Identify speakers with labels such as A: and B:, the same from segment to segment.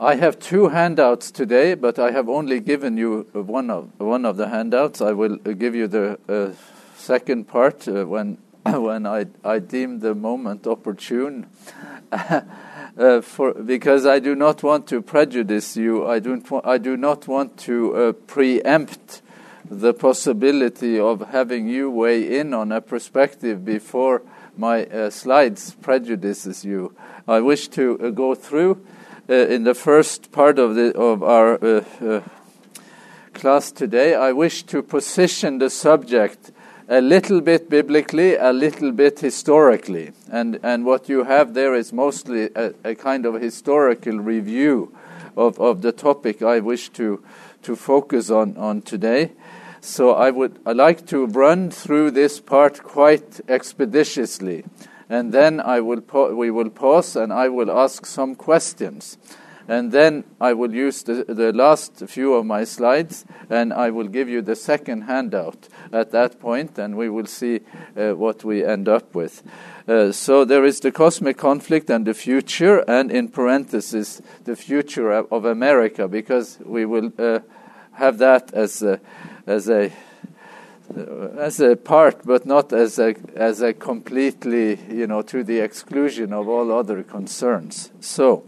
A: I have two handouts today, but I have only given you one of one of the handouts. I will give you the uh, second part uh, when when I I deem the moment opportune. Uh, for, because I do not want to prejudice you. I, don't wa- I do not want to uh, preempt the possibility of having you weigh in on a perspective before my uh, slides prejudices you. I wish to uh, go through uh, in the first part of, the, of our uh, class today. I wish to position the subject a little bit biblically, a little bit historically. And, and what you have there is mostly a, a kind of historical review of, of the topic I wish to, to focus on, on today. So I would I like to run through this part quite expeditiously, and then I will we will pause and I will ask some questions. And then I will use the, the last few of my slides and I will give you the second handout at that point, and we will see uh, what we end up with. Uh, so there is the cosmic conflict and the future, and in parentheses, the future of America, because we will uh, have that as a, as a as a part, but not as a as a completely, you know, to the exclusion of all other concerns. So,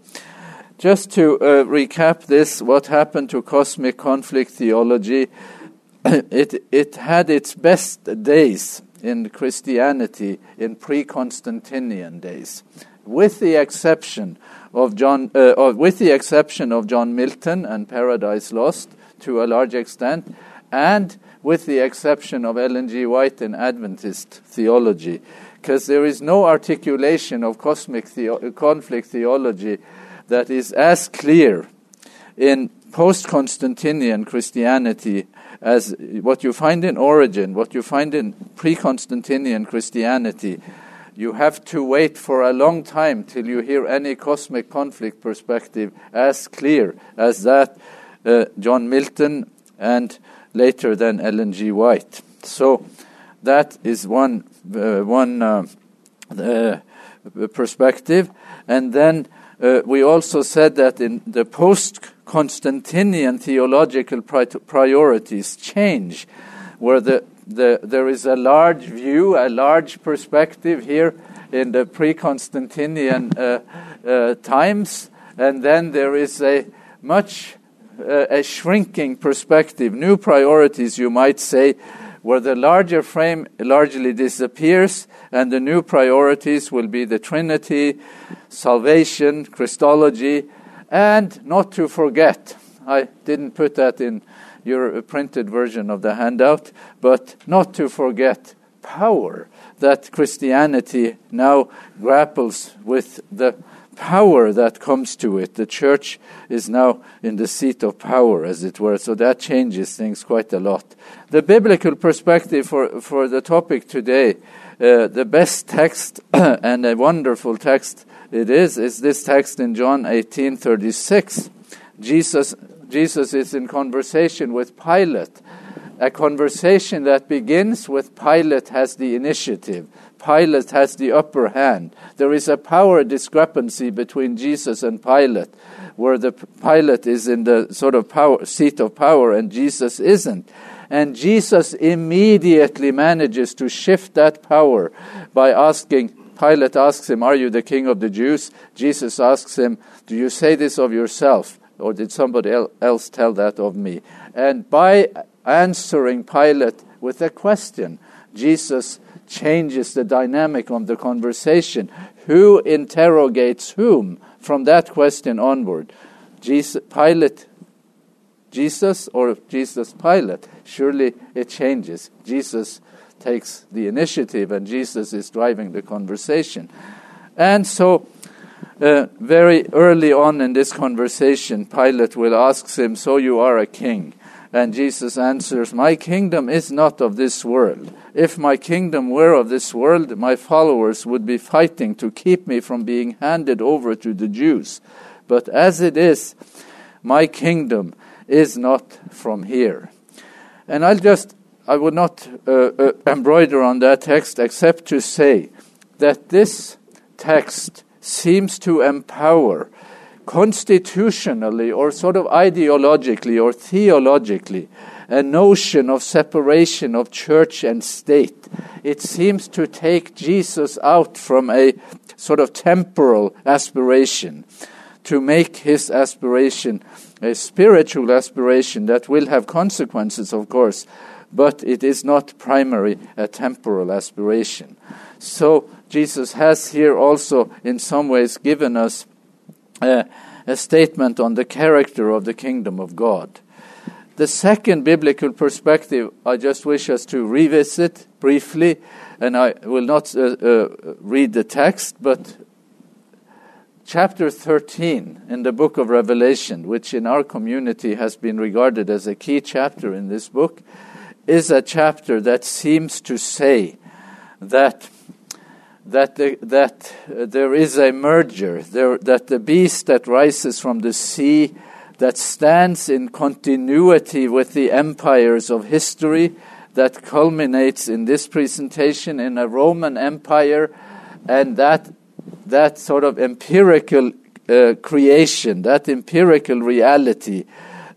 A: just to uh, recap this, what happened to cosmic conflict theology? it it had its best days in Christianity in pre-Constantinian days, with the exception of John, uh, with the exception of John Milton and Paradise Lost to a large extent, and with the exception of Ellen G. White and Adventist theology, because there is no articulation of cosmic conflict theology that is as clear in post Constantinian Christianity as what you find in Origen, what you find in pre Constantinian Christianity. You have to wait for a long time till you hear any cosmic conflict perspective as clear as that uh, John Milton and later than Ellen G. White. So that is one uh, one uh, perspective, and then uh, we also said that in the post Constantinian theological pri priorities change, where the, the, there is a large view, a large perspective here in the pre Constantinian uh, uh, times, and then there is a much a shrinking perspective, new priorities, you might say, where the larger frame largely disappears and the new priorities will be the Trinity, salvation, Christology, and not to forget, I didn't put that in your printed version of the handout, but not to forget power, that Christianity now grapples with the power that comes to it. The church is now in the seat of power, as it were, so that changes things quite a lot. The biblical perspective for, for the topic today, uh, the best text and a wonderful text it is, is this text in John 18:36. Jesus, Jesus is in conversation with Pilate, a conversation that begins with Pilate has the initiative. Pilate has the upper hand. There is a power discrepancy between Jesus and Pilate, where the Pilate is in the sort of power, seat of power and Jesus isn't. And Jesus immediately manages to shift that power by asking, Pilate asks him, Are you the king of the Jews? Jesus asks him, Do you say this of yourself? Or did somebody else tell that of me? And by answering Pilate with a question, Jesus changes the dynamic of the conversation. Who interrogates whom from that question onward? Jesus, Pilate, Jesus, or Jesus, Pilate? Surely it changes. Jesus takes the initiative, and Jesus is driving the conversation. And so, uh, very early on in this conversation, Pilate will ask him, So you are a king? And Jesus answers, My kingdom is not of this world. If my kingdom were of this world, my followers would be fighting to keep me from being handed over to the Jews. But as it is, my kingdom is not from here. And I'll just, I would not uh, uh, embroider on that text except to say that this text seems to empower constitutionally or sort of ideologically or theologically a notion of separation of church and state. It seems to take Jesus out from a sort of temporal aspiration to make his aspiration a spiritual aspiration that will have consequences, of course, but it is not primary a temporal aspiration. So Jesus has here also, in some ways, given us a statement on the character of the kingdom of God. The second biblical perspective I just wish us to revisit briefly, and I will not uh, uh, read the text, but chapter 13 in the book of Revelation, which in our community has been regarded as a key chapter in this book, is a chapter that seems to say that that the, that there is a merger, there, that the beast that rises from the sea, that stands in continuity with the empires of history, that culminates in this presentation in a Roman Empire, and that that sort of empirical uh, creation, that empirical reality,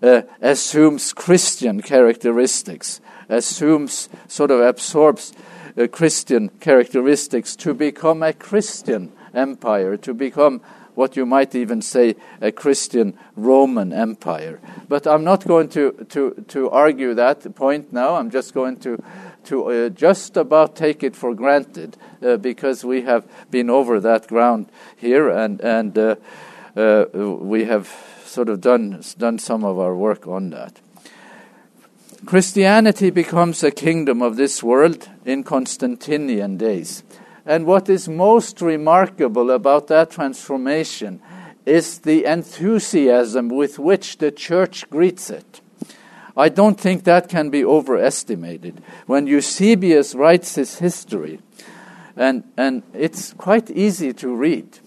A: uh, assumes Christian characteristics, assumes, sort of absorbs uh, Christian characteristics to become a Christian empire, to become what you might even say a Christian Roman Empire. But I'm not going to, to, to argue that point now. I'm just going to, to uh, just about take it for granted uh, because we have been over that ground here and, and uh, uh we have sort of done, done some of our work on that. Christianity becomes a kingdom of this world in Constantinian days. And what is most remarkable about that transformation is the enthusiasm with which the church greets it. I don't think that can be overestimated. When Eusebius writes his history, and, and it's quite easy to read.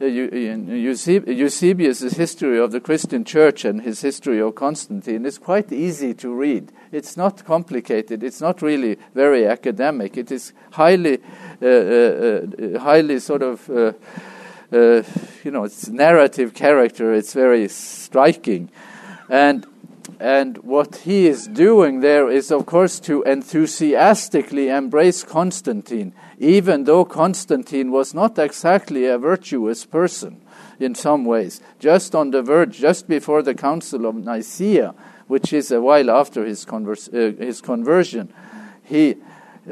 A: Uh, Eusebius' history of the Christian church and his history of Constantine is quite easy to read. It's not complicated. It's not really very academic. It is highly, uh, uh, uh highly sort of, uh, uh, you know, it's narrative character. It's very striking, and and what he is doing there is, of course, to enthusiastically embrace Constantine even though Constantine was not exactly a virtuous person in some ways, just on the verge, just before the Council of Nicaea, which is a while after his, uh, his conversion, he,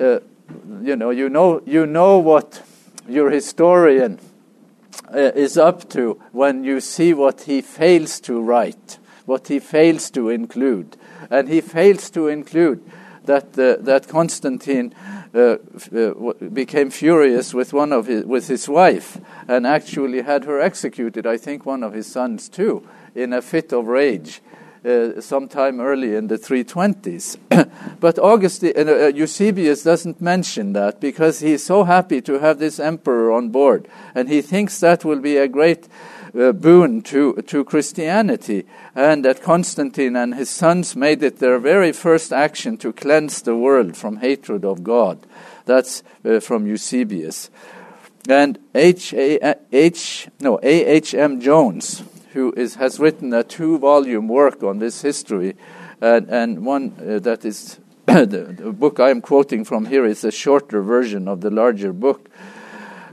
A: uh, you know, you know, you know what your historian uh, is up to when you see what he fails to write, what he fails to include, and he fails to include that uh, that Constantine uh, uh, became furious with one of his, with his wife and actually had her executed. I think one of his sons too, in a fit of rage. Uh, sometime early in the 320s. but Augustine, uh, uh, Eusebius doesn't mention that because he's so happy to have this emperor on board, and he thinks that will be a great uh, boon to, to Christianity, and that Constantine and his sons made it their very first action to cleanse the world from hatred of God. That's uh, from Eusebius. And H. A. H. No, A. H. M. Jones, who is, has written a two-volume work on this history, and, and one uh, that is the, the book I am quoting from here is a shorter version of the larger book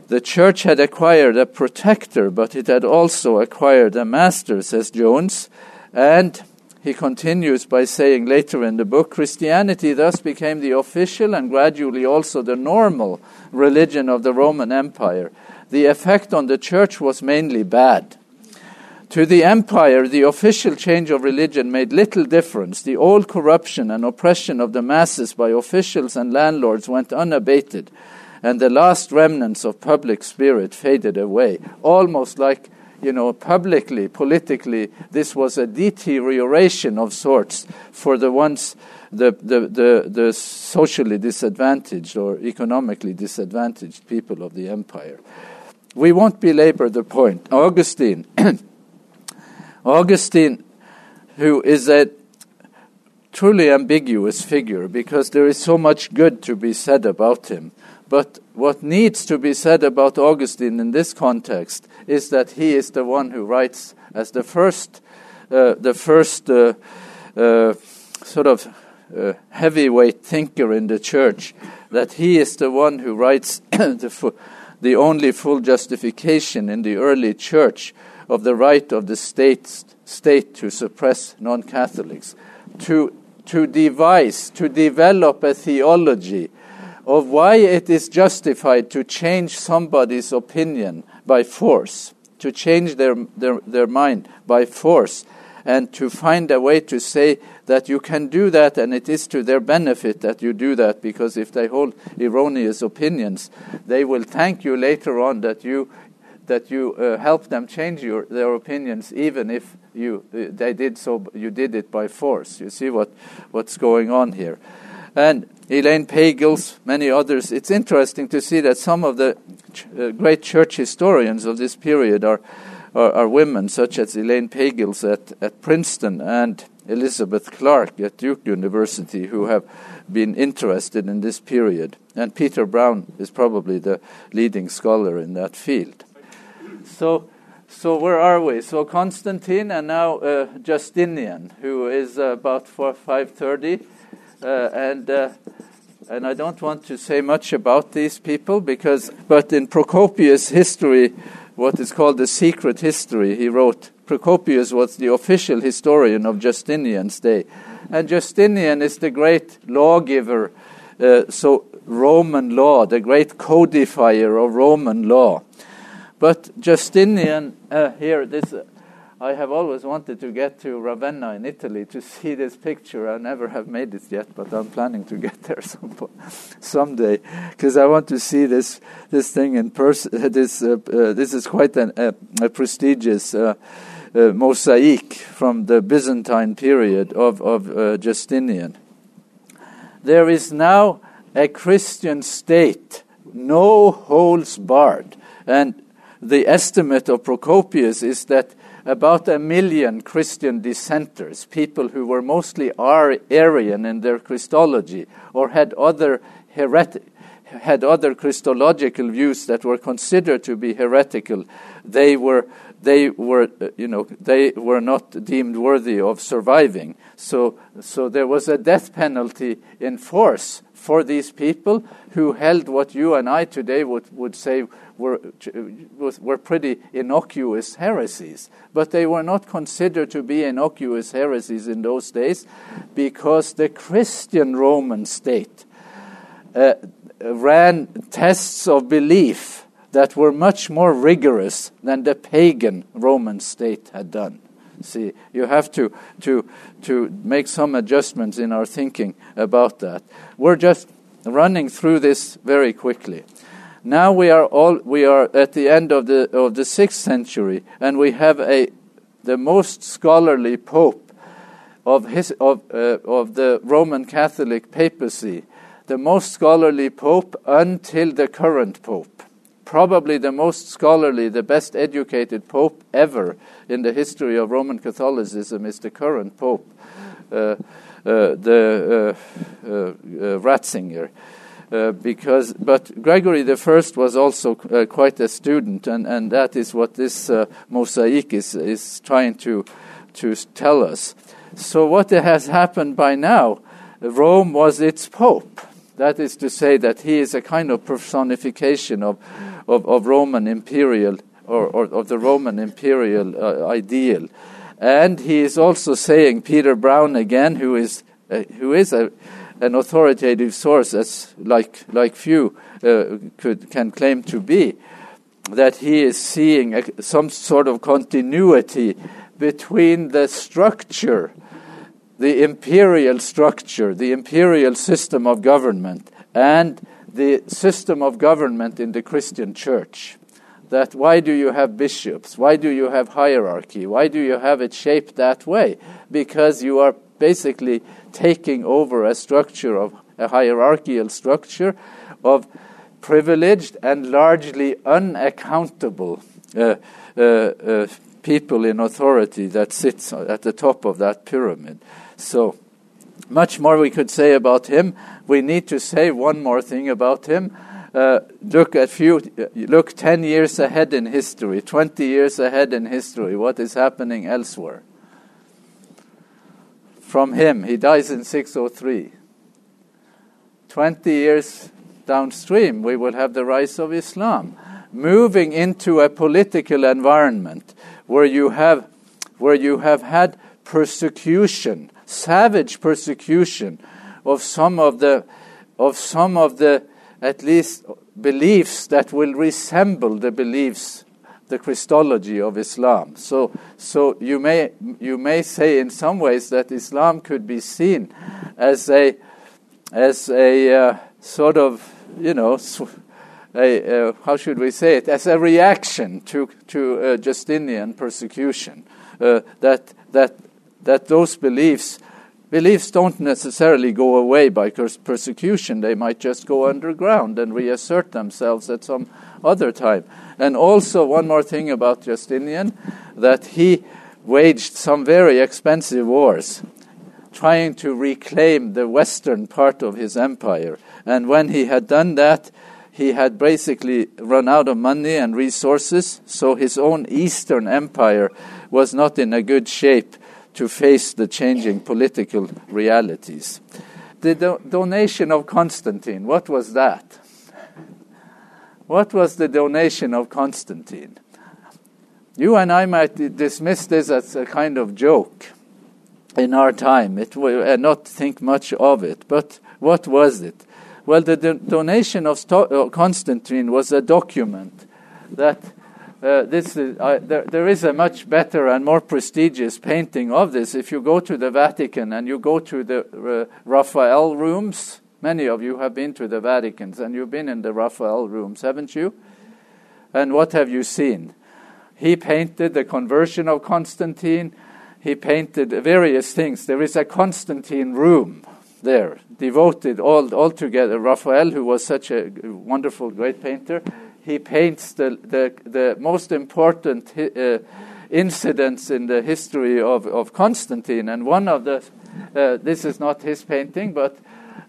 A: the church had acquired a protector, but it had also acquired a master, says Jones. And he continues by saying later in the book Christianity thus became the official and gradually also the normal religion of the Roman Empire. The effect on the church was mainly bad. To the empire, the official change of religion made little difference. The old corruption and oppression of the masses by officials and landlords went unabated and the last remnants of public spirit faded away, almost like you know, publicly, politically, this was a deterioration of sorts for the ones, the, the, the, the, socially disadvantaged or economically disadvantaged people of the empire. We won't belabor the point. Augustine, Augustine, who is a truly ambiguous figure because there is so much good to be said about him But what needs to be said about Augustine in this context is that he is the one who writes as the first, uh, the first uh, uh, sort of uh, heavyweight thinker in the church. That he is the one who writes the, the only full justification in the early church of the right of the state, state to suppress non Catholics, to, to devise, to develop a theology of why it is justified to change somebody's opinion by force, to change their, their, their mind by force, and to find a way to say that you can do that and it is to their benefit that you do that because if they hold erroneous opinions, they will thank you later on that you that you uh, help them change your, their opinions, even if you uh, they did so you did it by force. You see what what's going on here, and Elaine Pagels, many others. It's interesting to see that some of the ch- uh, great church historians of this period are, are, are women, such as Elaine Pagels at, at Princeton and Elizabeth Clark at Duke University, who have been interested in this period. And Peter Brown is probably the leading scholar in that field. So, so where are we? So Constantine and now uh, Justinian, who is uh, about 4, 530. Uh, and uh, and I don't want to say much about these people because, but in Procopius' history, what is called the secret history, he wrote. Procopius was the official historian of Justinian's day, and Justinian is the great lawgiver, uh, so Roman law, the great codifier of Roman law. But Justinian, uh, here, this I have always wanted to get to Ravenna in Italy to see this picture. I never have made it yet, but I'm planning to get there some someday because I want to see this this thing in person. This uh, uh, this is quite an, uh, a prestigious uh, uh, mosaic from the Byzantine period of of uh, Justinian. There is now a Christian state, no holes barred, and the estimate of Procopius is that about a million Christian dissenters, people who were mostly Arian in their Christology or had other heretic, had other Christological views that were considered to be heretical, they were they were you know they were not deemed worthy of surviving. So so there was a death penalty in force for these people who held what you and I today would, would say were, were pretty innocuous heresies. But they were not considered to be innocuous heresies in those days because the Christian Roman state uh, ran tests of belief that were much more rigorous than the pagan Roman state had done. See, you have to, to, to make some adjustments in our thinking about that. We're just running through this very quickly. Now we are all we are at the end of the of the sixth century, and we have a the most scholarly pope of his of uh, of the Roman Catholic papacy, the most scholarly pope until the current pope probably the most scholarly, the best educated pope ever in the history of Roman Catholicism is the current pope, uh, uh, the uh, uh, uh Ratzinger. Uh, because, but Gregory the First was also quite a student, and, and that is what this mosaic is, is trying to, to tell us. So, what has happened by now? Rome was its pope. That is to say, that he is a kind of personification of of, of Roman imperial or, or of the Roman imperial uh, ideal. And he is also saying, Peter Brown again, who is, uh, who is a, an authoritative source, as like, like few uh, could, can claim to be, that he is seeing a, some sort of continuity between the structure, the imperial structure, the imperial system of government, and the system of government in the Christian church. That why do you have bishops? Why do you have hierarchy? Why do you have it shaped that way? Because you are basically taking over a structure of a hierarchical structure of privileged and largely unaccountable uh, uh, uh, people in authority that sits at the top of that pyramid. So, much more we could say about him, we need to say one more thing about him. uh, look at few, look 10 years ahead in history, 20 years ahead in history, what is happening elsewhere. From him, he dies in 603. 20 years downstream, we will have the rise of Islam, moving into a political environment where you have, where you have had persecution, savage persecution of some of the, of some of the at least beliefs that will resemble the beliefs, the Christology of Islam. So, so you may you may say in some ways that Islam could be seen as a as a uh, sort of you know a, uh, how should we say it as a reaction to to uh, Justinian persecution uh, that that that those beliefs Beliefs don't necessarily go away by persecution. They might just go underground and reassert themselves at some other time. And also, one more thing about Justinian that he waged some very expensive wars trying to reclaim the western part of his empire. And when he had done that, he had basically run out of money and resources, so his own eastern empire was not in a good shape to face the changing political realities. The do- donation of Constantine, what was that? What was the donation of Constantine? You and I might dismiss this as a kind of joke in our time it, and not think much of it. But what was it? Well, the do- donation of Sto- Constantine was a document that uh, this is, uh, there, there is a much better and more prestigious painting of this. If you go to the Vatican and you go to the uh, Raphael rooms, many of you have been to the Vaticans and you've been in the Raphael rooms, haven't you? And what have you seen? He painted the conversion of Constantine. He painted various things. There is a Constantine room there, devoted all altogether. Raphael, who was such a wonderful, great painter, he paints the, the, the most important uh, incidents in the history of, of Constantine. And one of the, uh, this is not his painting, but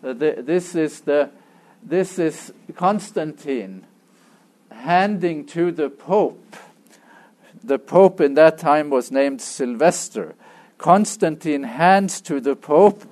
A: Uh, the, this is the, this is Constantine handing to the Pope. The Pope in that time was named Sylvester. Constantine hands to the Pope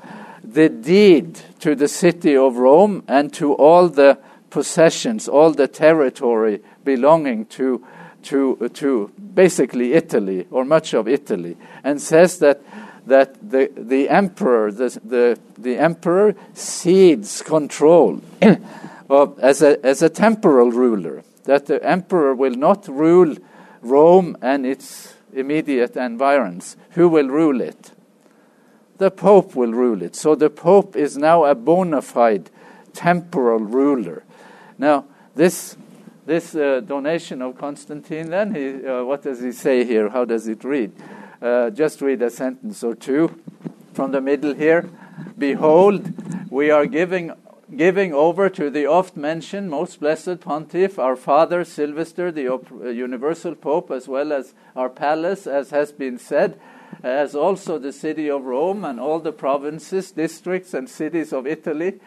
A: the deed to the city of Rome and to all the possessions, all the territory belonging to, to, to basically Italy or much of Italy, and says that, that the, the emperor, the, the, the emperor cedes control of, as, a, as a temporal ruler, that the emperor will not rule Rome and its immediate environs. Who will rule it? The Pope will rule it. So the Pope is now a bona fide temporal ruler. Now, this this uh, donation of Constantine, then, he, uh, what does he say here? How does it read? Uh, just read a sentence or two from the middle here. Behold, we are giving giving over to the oft mentioned most blessed pontiff, our father Sylvester, the uh, universal pope, as well as our palace, as has been said, as also the city of Rome and all the provinces, districts, and cities of Italy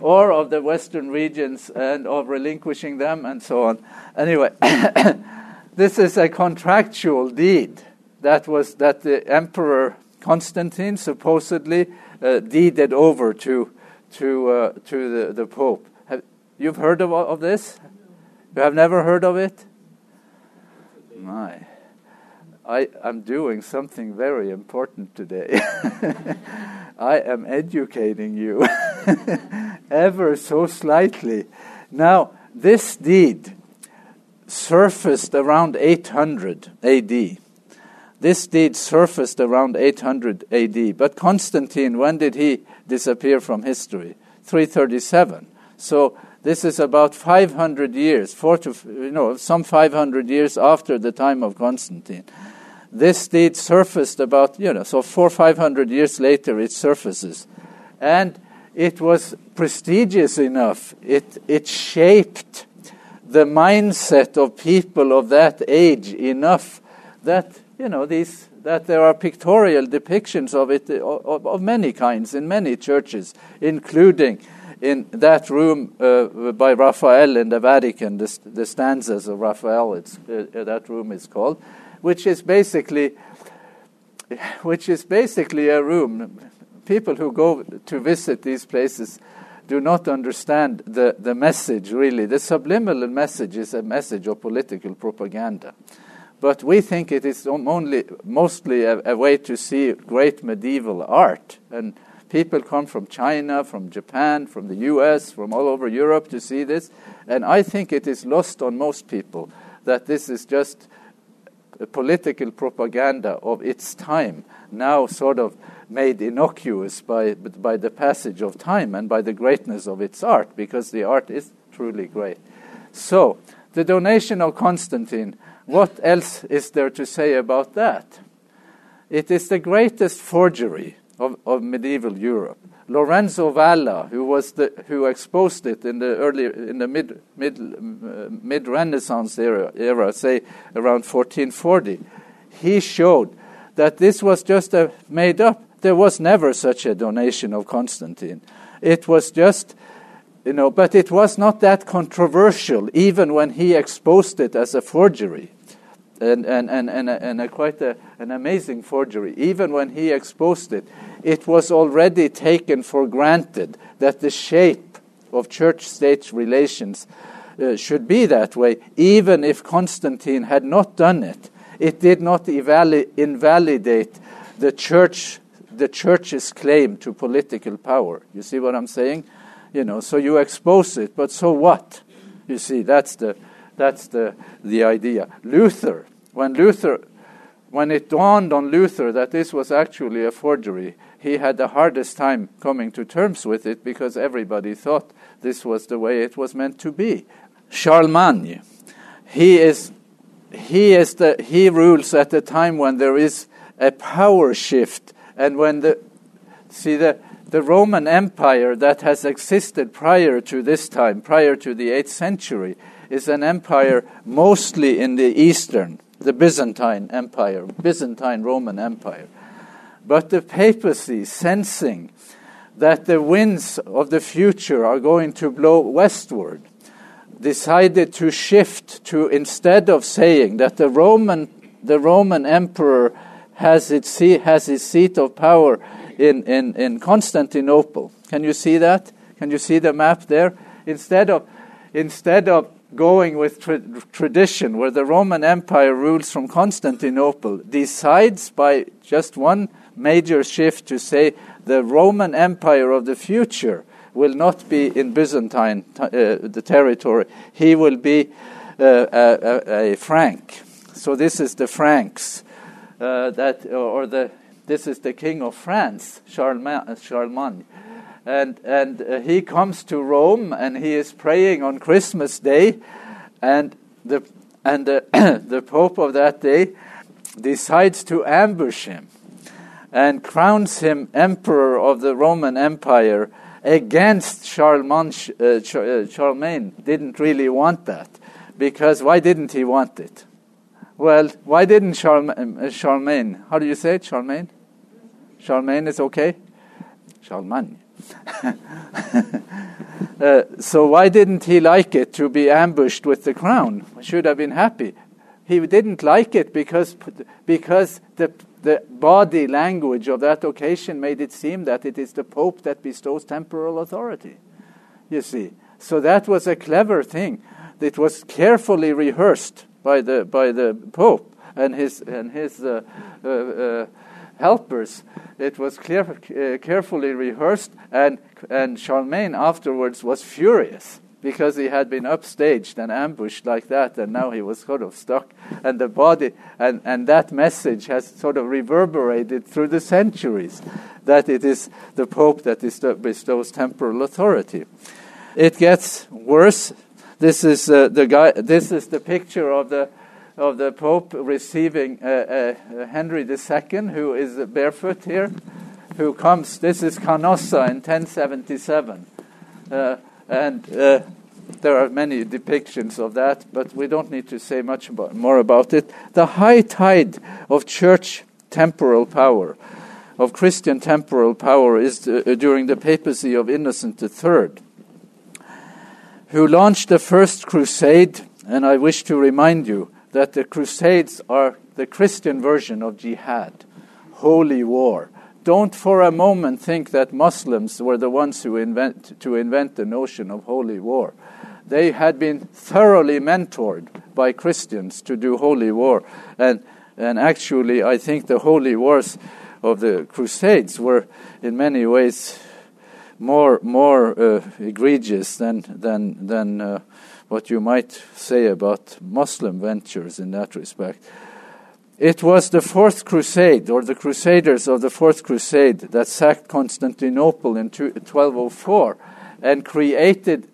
A: or of the Western regions and of relinquishing them and so on. Anyway, this is a contractual deed that was that the Emperor Constantine supposedly uh, deeded over to to uh, to the, the Pope. Have, you've heard of, of this? You have never heard of it? My. I am doing something very important today. I am educating you ever so slightly. Now, this deed surfaced around 800 AD. This deed surfaced around 800 AD. But Constantine, when did he disappear from history? 337. So this is about 500 years, four to, you know, some 500 years after the time of Constantine. This deed surfaced about, you know, so four, five hundred years later it surfaces. And it was prestigious enough. It, it shaped the mindset of people of that age enough that, you know, these, that there are pictorial depictions of it of, of many kinds in many churches, including in that room uh, by Raphael in the Vatican, the, the stanzas of Raphael, it's, uh, that room is called, which is basically which is basically a room. People who go to visit these places do not understand the, the message really. The subliminal message is a message of political propaganda. But we think it is only mostly a, a way to see great medieval art. And people come from China, from Japan, from the US, from all over Europe to see this. And I think it is lost on most people that this is just political propaganda of its time, now sort of made innocuous by, by the passage of time and by the greatness of its art, because the art is truly great. So, the donation of Constantine, what else is there to say about that? It is the greatest forgery of, of medieval Europe. Lorenzo Valla, who was the who exposed it in the early in the mid mid uh, mid Renaissance era, era, say around 1440, he showed that this was just a made up. There was never such a donation of Constantine. It was just, you know, but it was not that controversial, even when he exposed it as a forgery and, and, and, and, a, and a quite a, an amazing forgery. Even when he exposed it, it was already taken for granted that the shape of church state relations uh, should be that way, even if Constantine had not done it. It did not invalidate the church, the church's claim to political power. You see what I'm saying? You know, so you expose it, but so what? You see, that's the that's the the idea. Luther when Luther, when it dawned on Luther that this was actually a forgery, he had the hardest time coming to terms with it because everybody thought this was the way it was meant to be. Charlemagne, he is he is the he rules at the time when there is a power shift and when the see the the Roman Empire that has existed prior to this time, prior to the 8th century, is an empire mostly in the eastern the Byzantine Empire, Byzantine Roman Empire. But the papacy, sensing that the winds of the future are going to blow westward, decided to shift to instead of saying that the Roman, the Roman emperor has its, seat, has his seat of power in, in, in Constantinople. Can you see that? Can you see the map there? Instead of, instead of going with tra- tradition, where the Roman Empire rules from Constantinople, decides by just one major shift to say the Roman Empire of the future will not be in Byzantine uh, the territory. He will be uh, a, a, Frank. So this is the Franks uh, that, or the this is the king of France, Charlemagne. Charlemagne and and uh, he comes to Rome and he is praying on Christmas Day, and the and the, the Pope of that day decides to ambush him and crowns him emperor of the Roman Empire against Charlemagne. Uh, uh Charlemagne didn't really want that because why didn't he want it? Well, why didn't Charlemagne? Uh, Charlemagne how do you say it? Charlemagne? Charlemagne is okay. Charlemagne. uh, so why didn't he like it to be ambushed with the crown? Should have been happy. He didn't like it because because the the body language of that occasion made it seem that it is the Pope that bestows temporal authority. You see, so that was a clever thing. It was carefully rehearsed by the by the Pope and his and his uh, uh, uh helpers. It was clear, uh, carefully rehearsed, and, and Charlemagne afterwards was furious because he had been upstaged and ambushed like that, and now he was sort of stuck. And the body, and, and that message has sort of reverberated through the centuries that it is the Pope that bestows temporal authority. It gets worse. This is uh, the guy. This is the picture of the of the Pope receiving uh, uh, Henry II, who is barefoot here, who comes. This is Canossa in 1077. Uh, and uh, there are many depictions of that, but we don't need to say much about, more about it. The high tide of church temporal power, of Christian temporal power, is uh, during the papacy of Innocent III. who launched the first crusade, and I wish to remind you that the crusades are the Christian version of jihad, holy war. Don't for a moment think that Muslims were the ones who invent, to invent the notion of holy war. They had been thoroughly mentored by Christians to do holy war. And, and actually, I think the holy wars of the Crusades were in many ways more, more uh, egregious than, than, than uh, what you might say about Muslim ventures in that respect. It was the Fourth Crusade, or the Crusaders of the Fourth Crusade, that sacked Constantinople in 1204 and created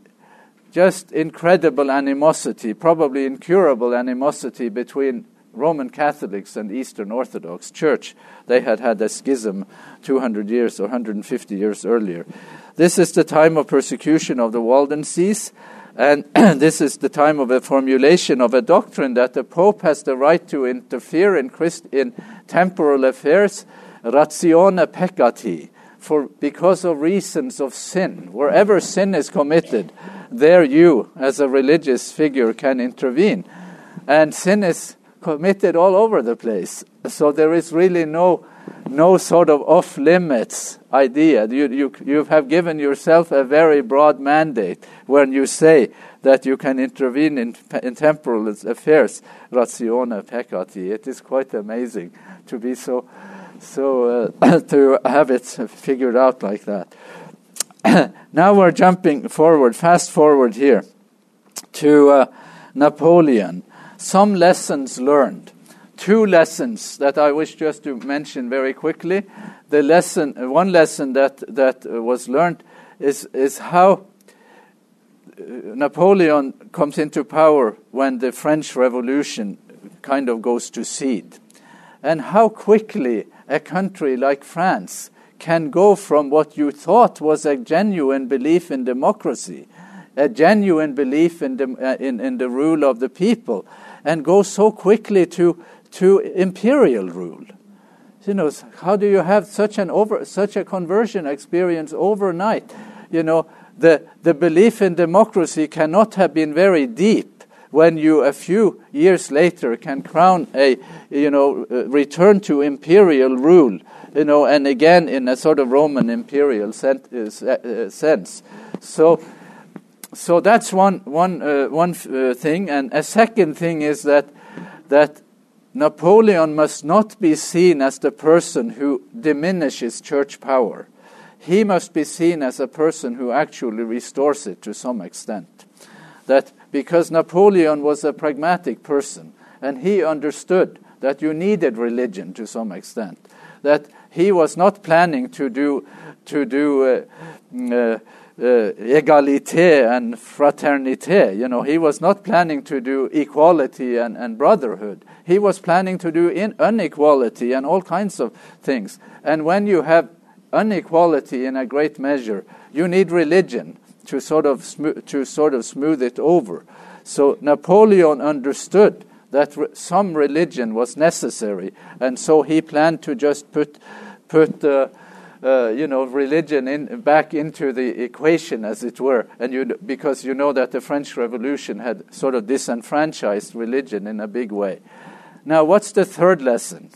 A: just incredible animosity, probably incurable animosity between Roman Catholics and Eastern Orthodox Church. They had had a schism 200 years or 150 years earlier. This is the time of persecution of the Waldenses, and this is the time of a formulation of a doctrine that the Pope has the right to interfere in, Christ, in temporal affairs, ratione peccati, for because of reasons of sin. Wherever sin is committed, there you, as a religious figure, can intervene. And sin is committed all over the place. So there is really no no sort of off limits idea. You, you, you have given yourself a very broad mandate when you say that you can intervene in, in temporal affairs, ratione peccati. It is quite amazing to be so, so uh, to have it figured out like that. now we're jumping forward, fast forward here to uh, Napoleon. Some lessons learned two lessons that I wish just to mention very quickly. The lesson, one lesson that that was learned is is how uh, Napoleon comes into power when the French Revolution kind of goes to seed, and how quickly a country like France can go from what you thought was a genuine belief in democracy, a genuine belief in the, uh, in, in the rule of the people, and go so quickly to to imperial rule. You know, how do you have such an over such a conversion experience overnight? You know, the the belief in democracy cannot have been very deep when you a few years later can crown a you know uh, return to imperial rule you know and again in a sort of roman imperial uh, uh sense so so that's one one uh, one uh, thing and a second thing is that that Napoleon must not be seen as the person who diminishes church power. He must be seen as a person who actually restores it to some extent. That because Napoleon was a pragmatic person and he understood that you needed religion to some extent, that he was not planning to do to do uh, uh, égalité and fraternité. You know, he was not planning to do equality and, and brotherhood. He was planning to do inequality and all kinds of things. And when you have inequality in a great measure, you need religion to sort of to sort of smooth it over. So Napoleon understood that re- some religion was necessary, and so he planned to just put put. Uh, uh, you know, religion in, back into the equation, as it were, and you, because you know that the French Revolution had sort of disenfranchised religion in a big way. Now, what's the third lesson?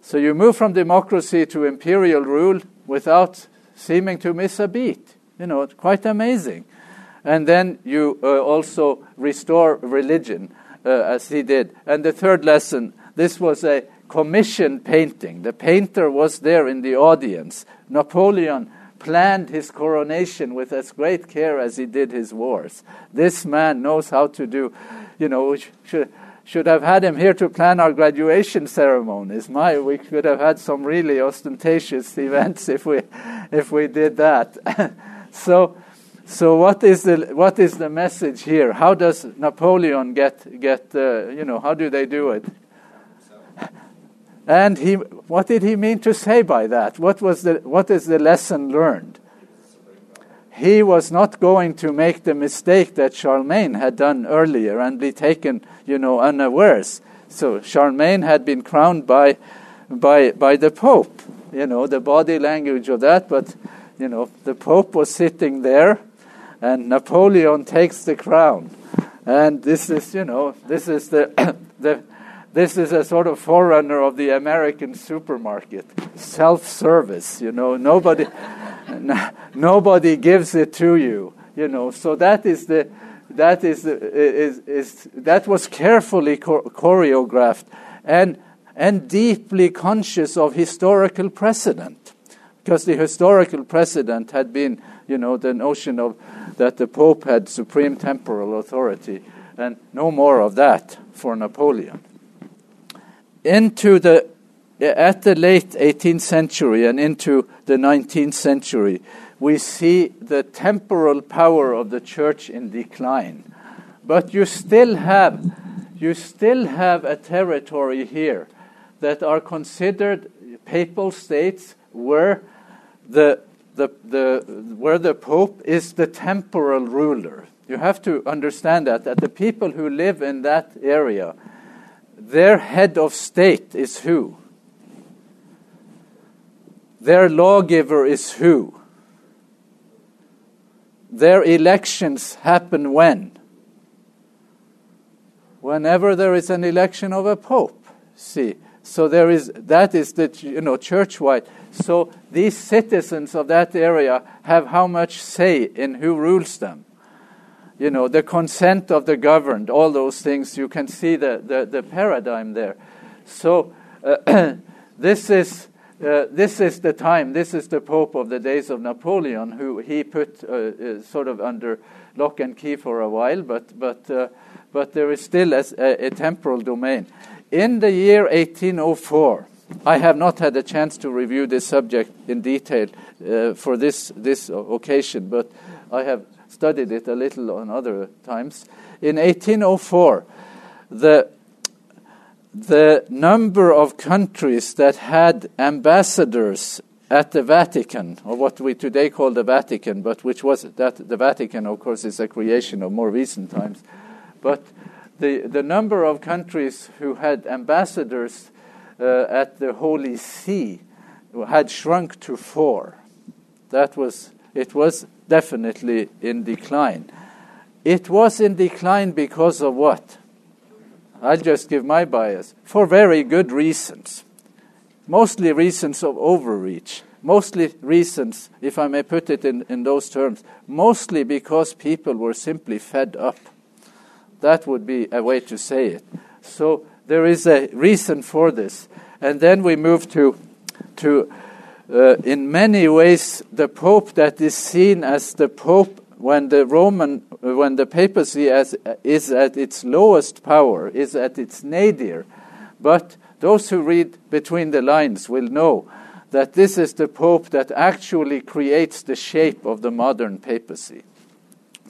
A: So you move from democracy to imperial rule without seeming to miss a beat. You know, it's quite amazing. And then you uh, also restore religion, uh, as he did. And the third lesson this was a commission painting. The painter was there in the audience. Napoleon planned his coronation with as great care as he did his wars. This man knows how to do, you know, should, should have had him here to plan our graduation ceremonies. My, we could have had some really ostentatious events if we, if we did that. so, so what is the what is the message here? How does Napoleon get get uh, you know how do they do it? And he, what did he mean to say by that? What, was the, what is the lesson learned? He was not going to make the mistake that Charlemagne had done earlier and be taken, you know, unawares. So Charlemagne had been crowned by, by, by the Pope, you know, the body language of that, but, you know, the Pope was sitting there and Napoleon takes the crown. And this is, you know, this is the, the this is a sort of forerunner of the American supermarket, self-service. You know, nobody, nobody gives it to you. You know, so that is the, that is, the, is, is that was carefully choreographed and and deeply conscious of historical precedent, because the historical precedent had been, you know, the notion of that the Pope had supreme temporal authority, and no more of that for Napoleon. Into the at the late 18th century and into the 19th century, we see the temporal power of the church in decline. But you still have you still have a territory here that are considered papal states where the the, the, where the Pope is the temporal ruler. You have to understand that, that the people who live in that area, their head of state is who? Their lawgiver is who? Their elections happen when? Whenever there is an election of a pope. See, so there is that is the you know church-wide. So these citizens of that area have how much say in who rules them. You know the consent of the governed, all those things. You can see the the, the paradigm there. So uh, this is. Uh, this is the time. This is the Pope of the days of Napoleon, who he put uh, uh sort of under lock and key for a while, but but uh, but there is still a, a temporal domain. In the year 1804, I have not had a chance to review this subject in detail uh, for this, this occasion, but I have studied it a little on other times. In 1804, the, the number of countries that had ambassadors at the Vatican, or what we today call the Vatican, but which was that the Vatican, of course, is a creation of more recent times, but the, the number of countries who had ambassadors uh, at the Holy See had shrunk to four. That was, it was definitely in decline. It was in decline because of what? I'll just give my bias. For very good reasons. Mostly reasons of overreach. Mostly reasons, if I may put it in, in those terms, mostly because people were simply fed up that would be a way to say it. So there is a reason for this. And then we move to, to uh, in many ways, the Pope that is seen as the Pope when the Roman, when the papacy as, is at its lowest power, is at its nadir. But those who read between the lines will know that this is the Pope that actually creates the shape of the modern papacy.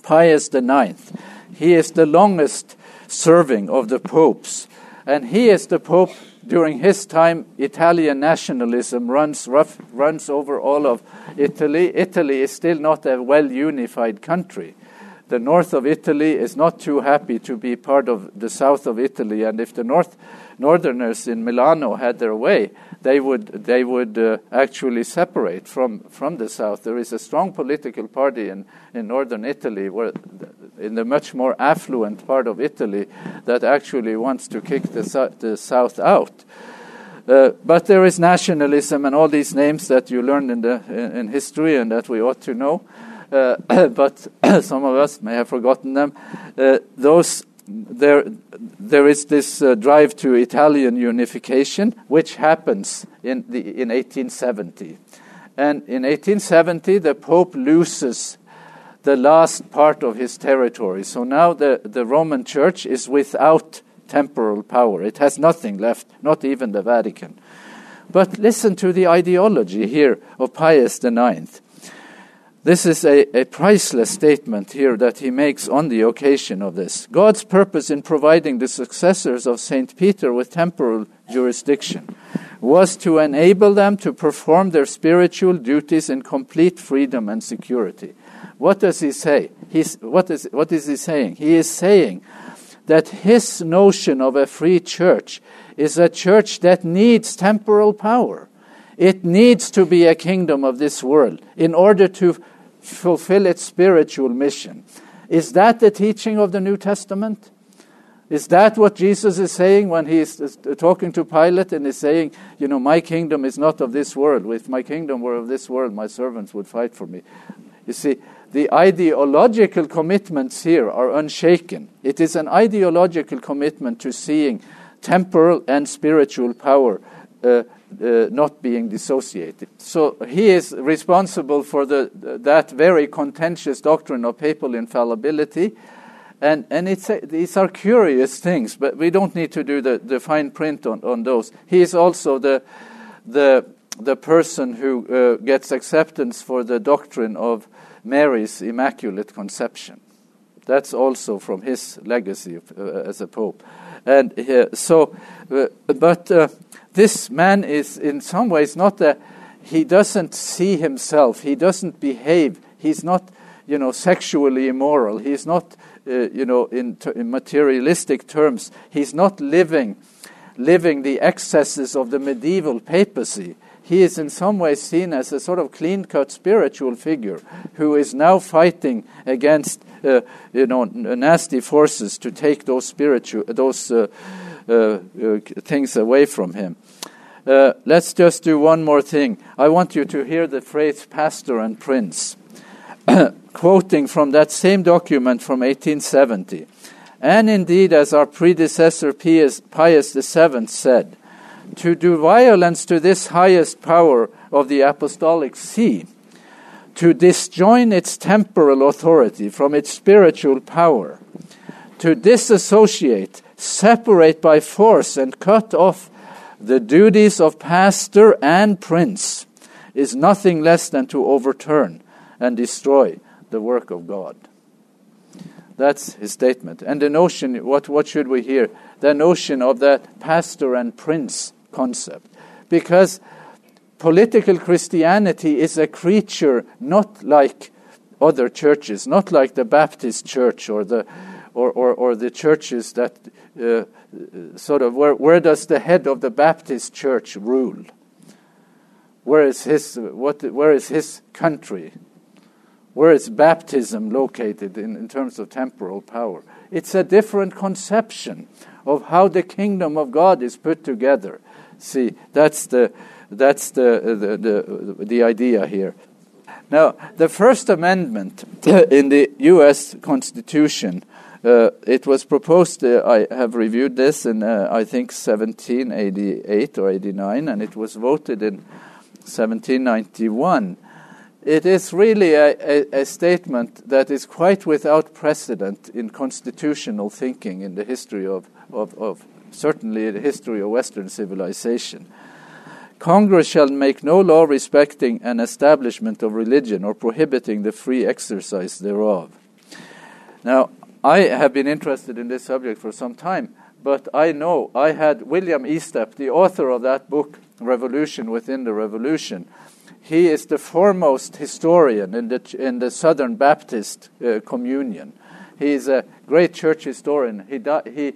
A: Pius IX he is the longest serving of the popes. And he is the pope during his time. Italian nationalism runs, rough, runs over all of Italy. Italy is still not a well unified country. The north of Italy is not too happy to be part of the south of Italy. And if the north, northerners in Milano had their way, they would, they would uh, actually separate from, from the south. There is a strong political party in, in northern Italy, where, in the much more affluent part of Italy, that actually wants to kick the, the south out. Uh, but there is nationalism and all these names that you learned in, the, in, in history and that we ought to know. Uh, but some of us may have forgotten them. Uh, those there, there is this uh, drive to Italian unification, which happens in, the, in 1870. And in 1870, the Pope loses the last part of his territory. So now the, the Roman Church is without temporal power. It has nothing left, not even the Vatican. But listen to the ideology here of Pius IX. This is a, a, priceless statement here that he makes on the occasion of this. God's purpose in providing the successors of St. Peter with temporal jurisdiction was to enable them to perform their spiritual duties in complete freedom and security. What does he say? He's, what, is, what is he saying? He is saying that his notion of a free church is a church that needs temporal power. It needs to be a kingdom of this world in order to fulfill its spiritual mission. Is that the teaching of the New Testament? Is that what Jesus is saying when he is talking to Pilate and is saying, you know, my kingdom is not of this world. If my kingdom were of this world, my servants would fight for me. You see, the ideological commitments here are unshaken. It is an ideological commitment to seeing temporal and spiritual power uh, uh, not being dissociated. So he is responsible for the, that very contentious doctrine of papal infallibility. And, and it's these are curious things, but we don't need to do the, the fine print on, on those. He is also the, the, the person who uh, gets acceptance for the doctrine of Mary's Immaculate Conception. That's also from his legacy uh, as a pope. And uh, so, uh, but uh, this man is in some ways not a, he doesn't see himself, he doesn't behave, he's not, you know, sexually immoral, he's not, uh, you know, in, in materialistic terms, he's not living living the excesses of the medieval papacy. He is in some ways seen as a sort of clean cut spiritual figure who is now fighting against uh, you know, nasty forces to take those spiritual, those uh, uh, uh, things away from him. Uh, let's just do one more thing. I want you to hear the phrase pastor and prince, quoting from that same document from 1870. And indeed, as our predecessor Pius, Pius VII said, to do violence to this highest power of the apostolic see, to disjoin its temporal authority from its spiritual power, to disassociate separate by force and cut off the duties of pastor and prince is nothing less than to overturn and destroy the work of God. That's his statement. And the notion, what, what should we hear? The notion of that pastor and prince concept. Because political Christianity is a creature not like other churches, not like the Baptist church or the or, or, or the churches that uh, sort of where, where does the head of the Baptist church rule? Where is his what? Where is his country? Where is baptism located in, in terms of temporal power? It's a different conception of how the kingdom of God is put together. See, that's the that's the the, the, the idea here. Now, the First Amendment in the U.S. Constitution uh, it was proposed, uh, I have reviewed this in, uh, I think, 1788 or 89, and it was voted in 1791. It is really a, a, a, statement that is quite without precedent in constitutional thinking in the history of, of, of certainly the history of Western civilization. Congress shall make no law respecting an establishment of religion or prohibiting the free exercise thereof. Now, I have been interested in this subject for some time, but I know I had William Estep, the author of that book, Revolution Within the Revolution. He is the foremost historian in the, in the Southern Baptist uh, Communion. He is a great church historian. He, he,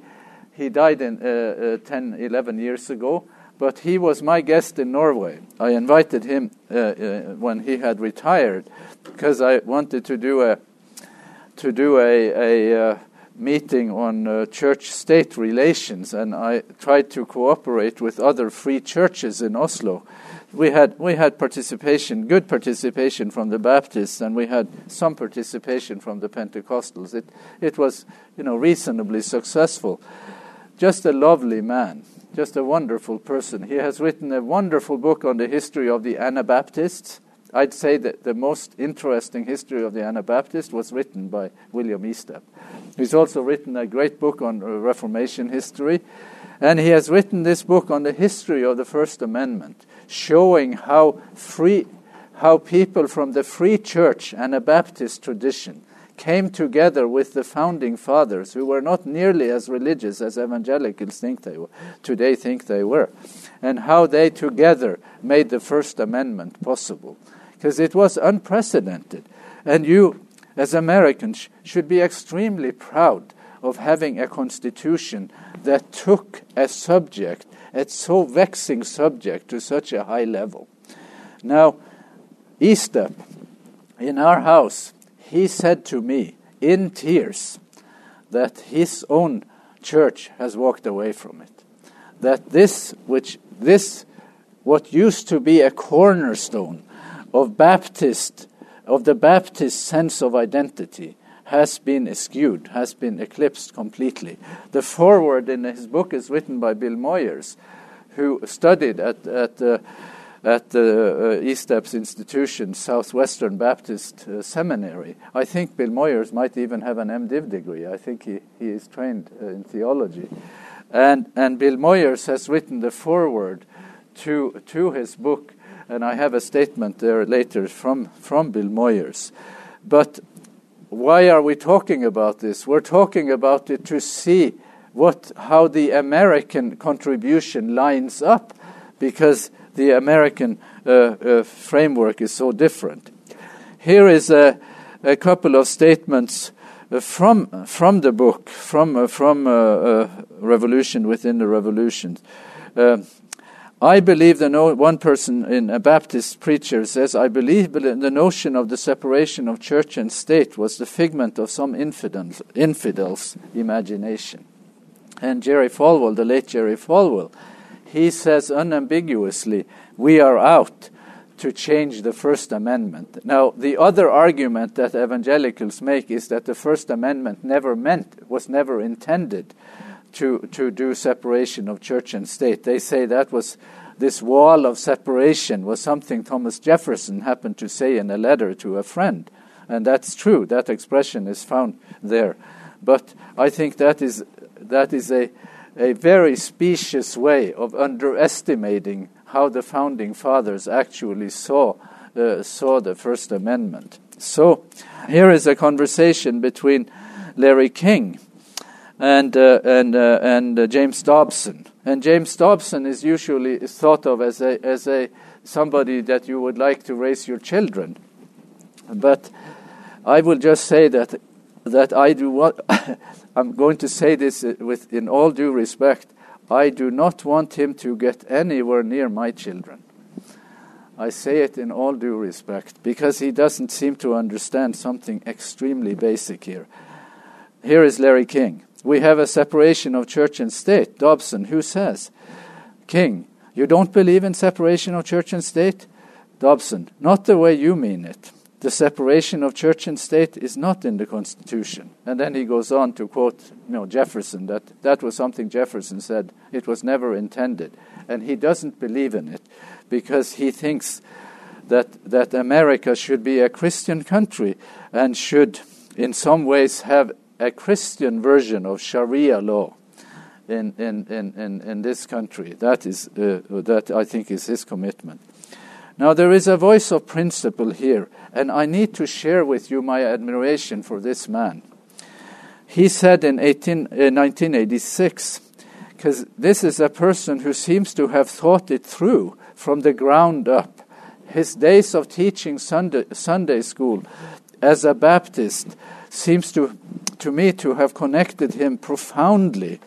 A: he died in, uh, uh, 10, 11 years ago, but he was my guest in Norway. I invited him uh, uh, when he had retired because I wanted to do a to do a, a uh, meeting on uh, church state relations, and I tried to cooperate with other free churches in Oslo. We had, we had participation, good participation from the Baptists, and we had some participation from the Pentecostals. It, it was you know, reasonably successful. Just a lovely man, just a wonderful person. He has written a wonderful book on the history of the Anabaptists I'd say that the most interesting history of the Anabaptist was written by William Estep. He's also written a great book on uh, Reformation history, and he has written this book on the history of the First Amendment, showing how free, how people from the Free Church Anabaptist tradition came together with the founding fathers, who were not nearly as religious as evangelicals think they were, today think they were, and how they together made the First Amendment possible because it was unprecedented. And you, as Americans, should be extremely proud of having a constitution that took a subject, a so vexing subject, to such a high level. Now, Estep, in our house, he said to me in tears that his own church has walked away from it. That this, which this, what used to be a cornerstone of Baptist, of the Baptist sense of identity, has been eschewed, has been eclipsed completely. The foreword in his book is written by Bill Moyers, who studied at, at, uh, at the uh, Estep's institution, Southwestern Baptist uh, Seminary. I think Bill Moyers might even have an MDiv degree. I think he, he is trained uh, in theology. And, and Bill Moyers has written the foreword to, to his book, and I have a statement there later from, from Bill Moyers. But why are we talking about this? We're talking about it to see what how the American contribution lines up, because the American uh, uh, framework is so different. Here is a, a couple of statements uh, from from the book, from uh, from uh, Revolution within the Revolution. I believe the no, one person in a Baptist preacher says, I believe the notion of the separation of church and state was the figment of some infidels, infidels' imagination. And Jerry Falwell, the late Jerry Falwell, he says unambiguously, we are out to change the First Amendment. Now, the other argument that evangelicals make is that the First Amendment never meant, was never intended to, to do separation of church and state. They say that was this wall of separation was something Thomas Jefferson happened to say in a letter to a friend. And that's true, that expression is found there. But I think that is, that is a, a very specious way of underestimating how the founding fathers actually saw, uh, saw the First Amendment. So here is a conversation between Larry King and uh, and uh, and uh, James Dobson. And James Dobson is usually thought of as a as a somebody that you would like to raise your children. But I will just say that that I do what I'm going to say this uh, with in all due respect. I do not want him to get anywhere near my children. I say it in all due respect because he doesn't seem to understand something extremely basic here. Here is Larry King we have a separation of church and state. Dobson, who says? King, you don't believe in separation of church and state? Dobson, not the way you mean it. The separation of church and state is not in the Constitution. And then he goes on to quote you know, Jefferson, that that was something Jefferson said, it was never intended. And he doesn't believe in it because he thinks that, that America should be a Christian country and should, in some ways, have a Christian version of Sharia law in, in, in, in, in this country. That, is, uh, that I think is his commitment. Now, there is a voice of principle here, and I need to share with you my admiration for this man. He said in 18, uh, 1986, because this is a person who seems to have thought it through from the ground up. His days of teaching Sunday, Sunday school as a Baptist seems to, to me to have connected him profoundly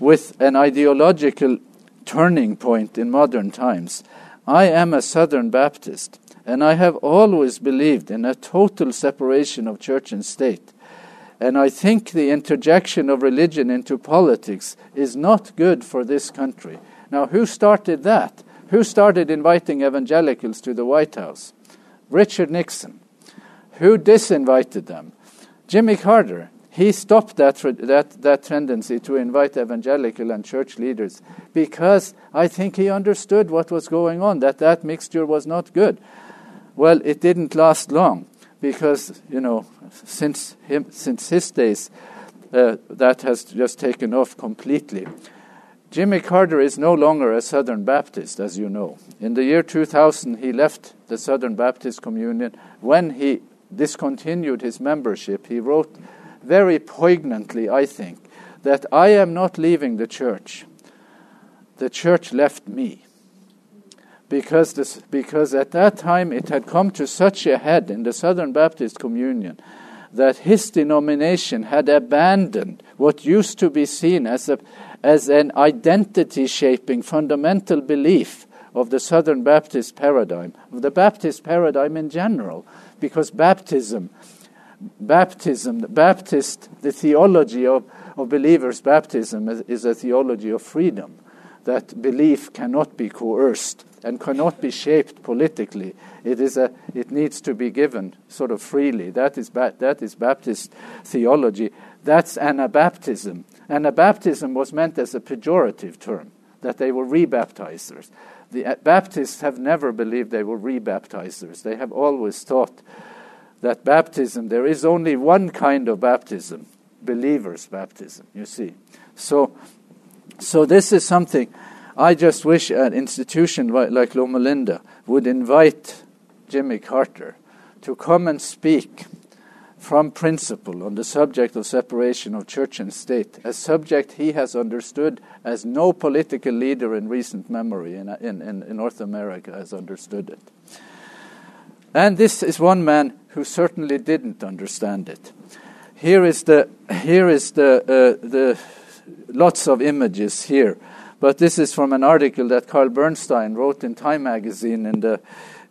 A: with an ideological turning point in modern times. I am a Southern Baptist, and I have always believed in a total separation of church and state. And I think the interjection of religion into politics is not good for this country. Now, who started that? Who started inviting evangelicals to the White House? Richard Nixon. Who disinvited them? Jimmy Carter, he stopped that, that, that tendency to invite evangelical and church leaders because I think he understood what was going on, that that mixture was not good. Well, it didn't last long because, you know, since, him, since his days, uh, that has just taken off completely. Jimmy Carter is no longer a Southern Baptist, as you know. In the year 2000, he left the Southern Baptist Communion when he discontinued his membership, he wrote very poignantly, I think, that I am not leaving the church. The church left me. Because, this, because at that time it had come to such a head in the Southern Baptist Communion that his denomination had abandoned what used to be seen as, a, as an identity shaping fundamental belief of the Southern Baptist paradigm, of the Baptist paradigm in general, because baptism, baptism, the Baptist, the theology of, of believers' baptism is, is a theology of freedom, that belief cannot be coerced and cannot be shaped politically. It is a, it needs to be given sort of freely. That is, ba- that is Baptist theology. That's Anabaptism. Anabaptism was meant as a pejorative term, that they were rebaptizers. The uh, Baptists have never believed they were rebaptizers. They have always thought that baptism, there is only one kind of baptism, believer's baptism, you see. So, so this is something I just wish an institution like Loma Linda would invite Jimmy Carter to come and speak from principle on the subject of separation of church and state, a subject he has understood as no political leader in recent memory in, in, in North America has understood it. And this is one man who certainly didn't understand it. Here is the, here is the, uh, the lots of images here but this is from an article that Carl Bernstein wrote in Time magazine in the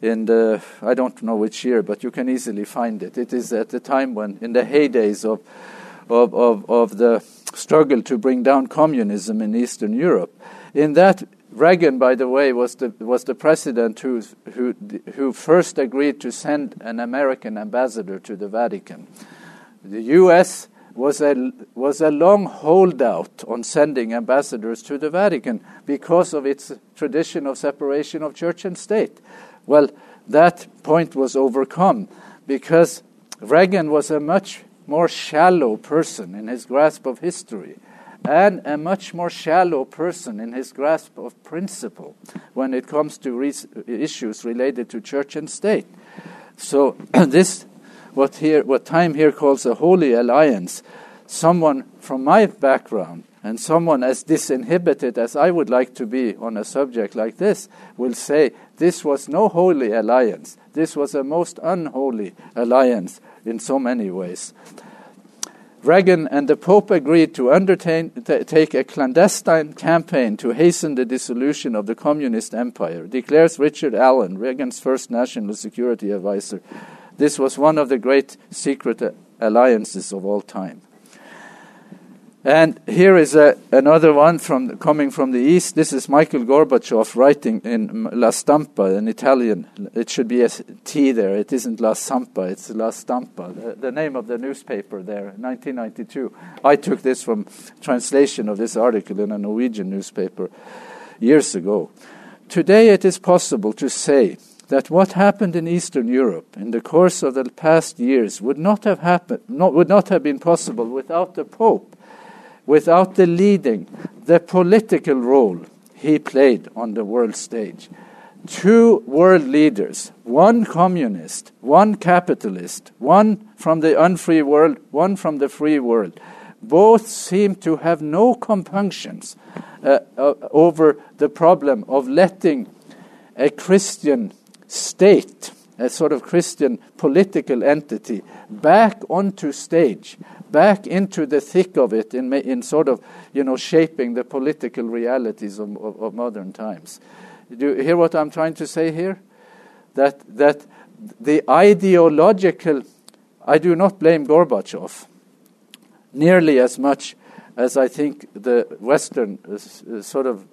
A: in the I don't know which year, but you can easily find it. It is at the time when in the heydays of of, of, of the struggle to bring down communism in Eastern Europe. In that Reagan, by the way, was the was the president who who who first agreed to send an American ambassador to the Vatican. The U.S was a, was a long holdout on sending ambassadors to the Vatican because of its tradition of separation of church and state. Well, that point was overcome because Reagan was a much more shallow person in his grasp of history and a much more shallow person in his grasp of principle when it comes to re- issues related to church and state. So this what here what time here calls a holy alliance someone from my background and someone as disinhibited as I would like to be on a subject like this will say this was no holy alliance this was a most unholy alliance in so many ways Reagan and the Pope agreed to undertake a clandestine campaign to hasten the dissolution of the communist empire, declares Richard Allen, Reagan's first national security advisor. This was one of the great secret alliances of all time. And here is a, another one from coming from the east. This is Michael Gorbachev writing in La Stampa, in Italian. It should be a T there. It isn't La Stampa, it's La Stampa, the, the, name of the newspaper there, 1992. I took this from translation of this article in a Norwegian newspaper years ago. Today it is possible to say that what happened in Eastern Europe in the course of the past years would not have happened, not, would not have been possible without the Pope, without the leading, the political role he played on the world stage. Two world leaders, one communist, one capitalist, one from the unfree world, one from the free world, both seem to have no compunctions uh, uh, over the problem of letting a Christian state, a sort of Christian political entity, back onto stage, back into the thick of it in, in sort of, you know, shaping the political realities of, of, of modern times. Do you hear what I'm trying to say here? That, that the ideological, I do not blame Gorbachev nearly as much as I think the Western uh, sort of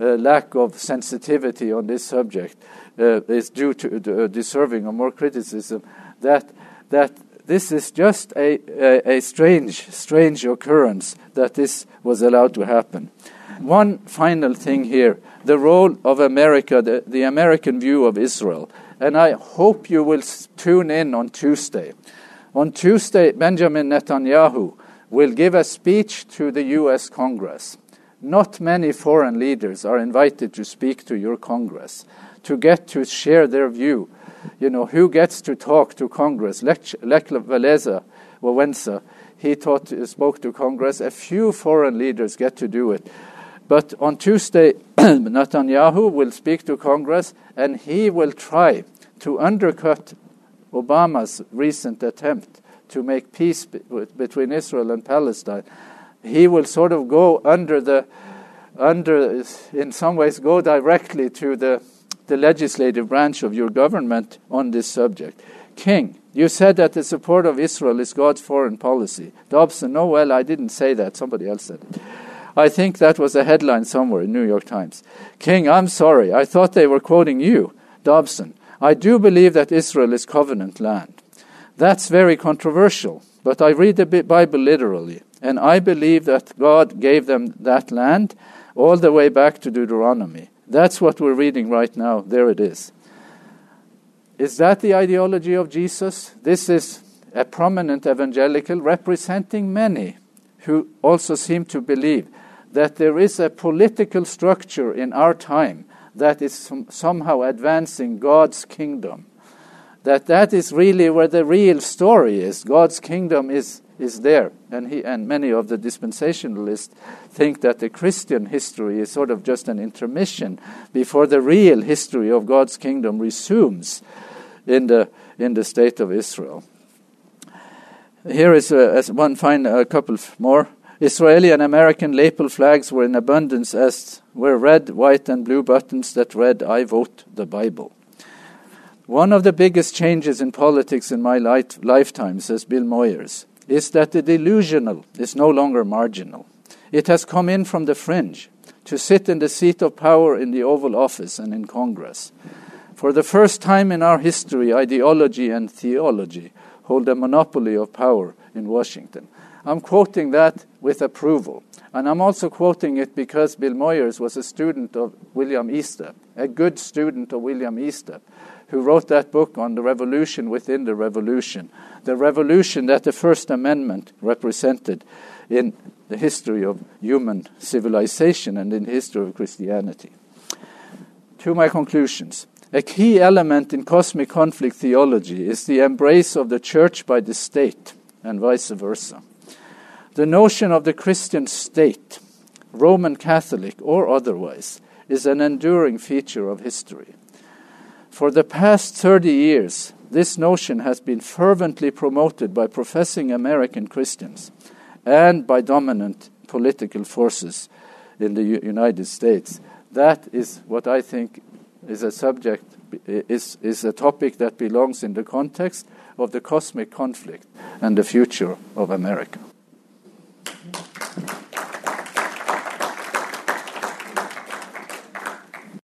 A: uh, lack of sensitivity on this subject uh, is due to uh, deserving of more criticism. That that this is just a, a, a, strange, strange occurrence that this was allowed to happen. One final thing here the role of America, the, the American view of Israel. And I hope you will tune in on Tuesday. On Tuesday, Benjamin Netanyahu will give a speech to the U.S. Congress. Not many foreign leaders are invited to speak to your Congress, to get to share their view. You know, who gets to talk to Congress? Lech Walesa, Wałęsa, he taught, spoke to Congress. A few foreign leaders get to do it. But on Tuesday, Netanyahu will speak to Congress and he will try to undercut Obama's recent attempt to make peace be- between Israel and Palestine he will sort of go under the under, in some ways, go directly to the, the legislative branch of your government on this subject. King, you said that the support of Israel is God's foreign policy. Dobson, no, well, I didn't say that. Somebody else said it. I think that was a headline somewhere in New York Times. King, I'm sorry. I thought they were quoting you. Dobson, I do believe that Israel is covenant land. That's very controversial, but I read the Bible literally, and I believe that God gave them that land all the way back to Deuteronomy. That's what we're reading right now. There it is. Is that the ideology of Jesus? This is a prominent evangelical representing many who also seem to believe that there is a political structure in our time that is somehow advancing God's kingdom. That that is really where the real story is. God's kingdom is is there. And, he, and many of the dispensationalists think that the Christian history is sort of just an intermission before the real history of God's kingdom resumes in the, in the state of Israel. Here is a, as one find a couple more. Israeli and American lapel flags were in abundance, as were red, white, and blue buttons that read, I vote the Bible. One of the biggest changes in politics in my life, lifetime, says Bill Moyers, is that the delusional is no longer marginal. It has come in from the fringe to sit in the seat of power in the Oval Office and in Congress. For the first time in our history, ideology and theology hold a monopoly of power in Washington. I'm quoting that with approval. And I'm also quoting it because Bill Moyers was a student of William Estep, a good student of William Estep, who wrote that book on the revolution within the revolution, the revolution that the First Amendment represented in the history of human civilization and in the history of Christianity. To my conclusions. A key element in cosmic conflict theology is the embrace of the church by the state and vice versa. The notion of the Christian state, Roman Catholic or otherwise, is an enduring feature of history. For the past 30 years, this notion has been fervently promoted by professing American Christians and by dominant political forces in the United States. That is what I think is a subject, is, is a topic that belongs in the context of the cosmic conflict and the future of America.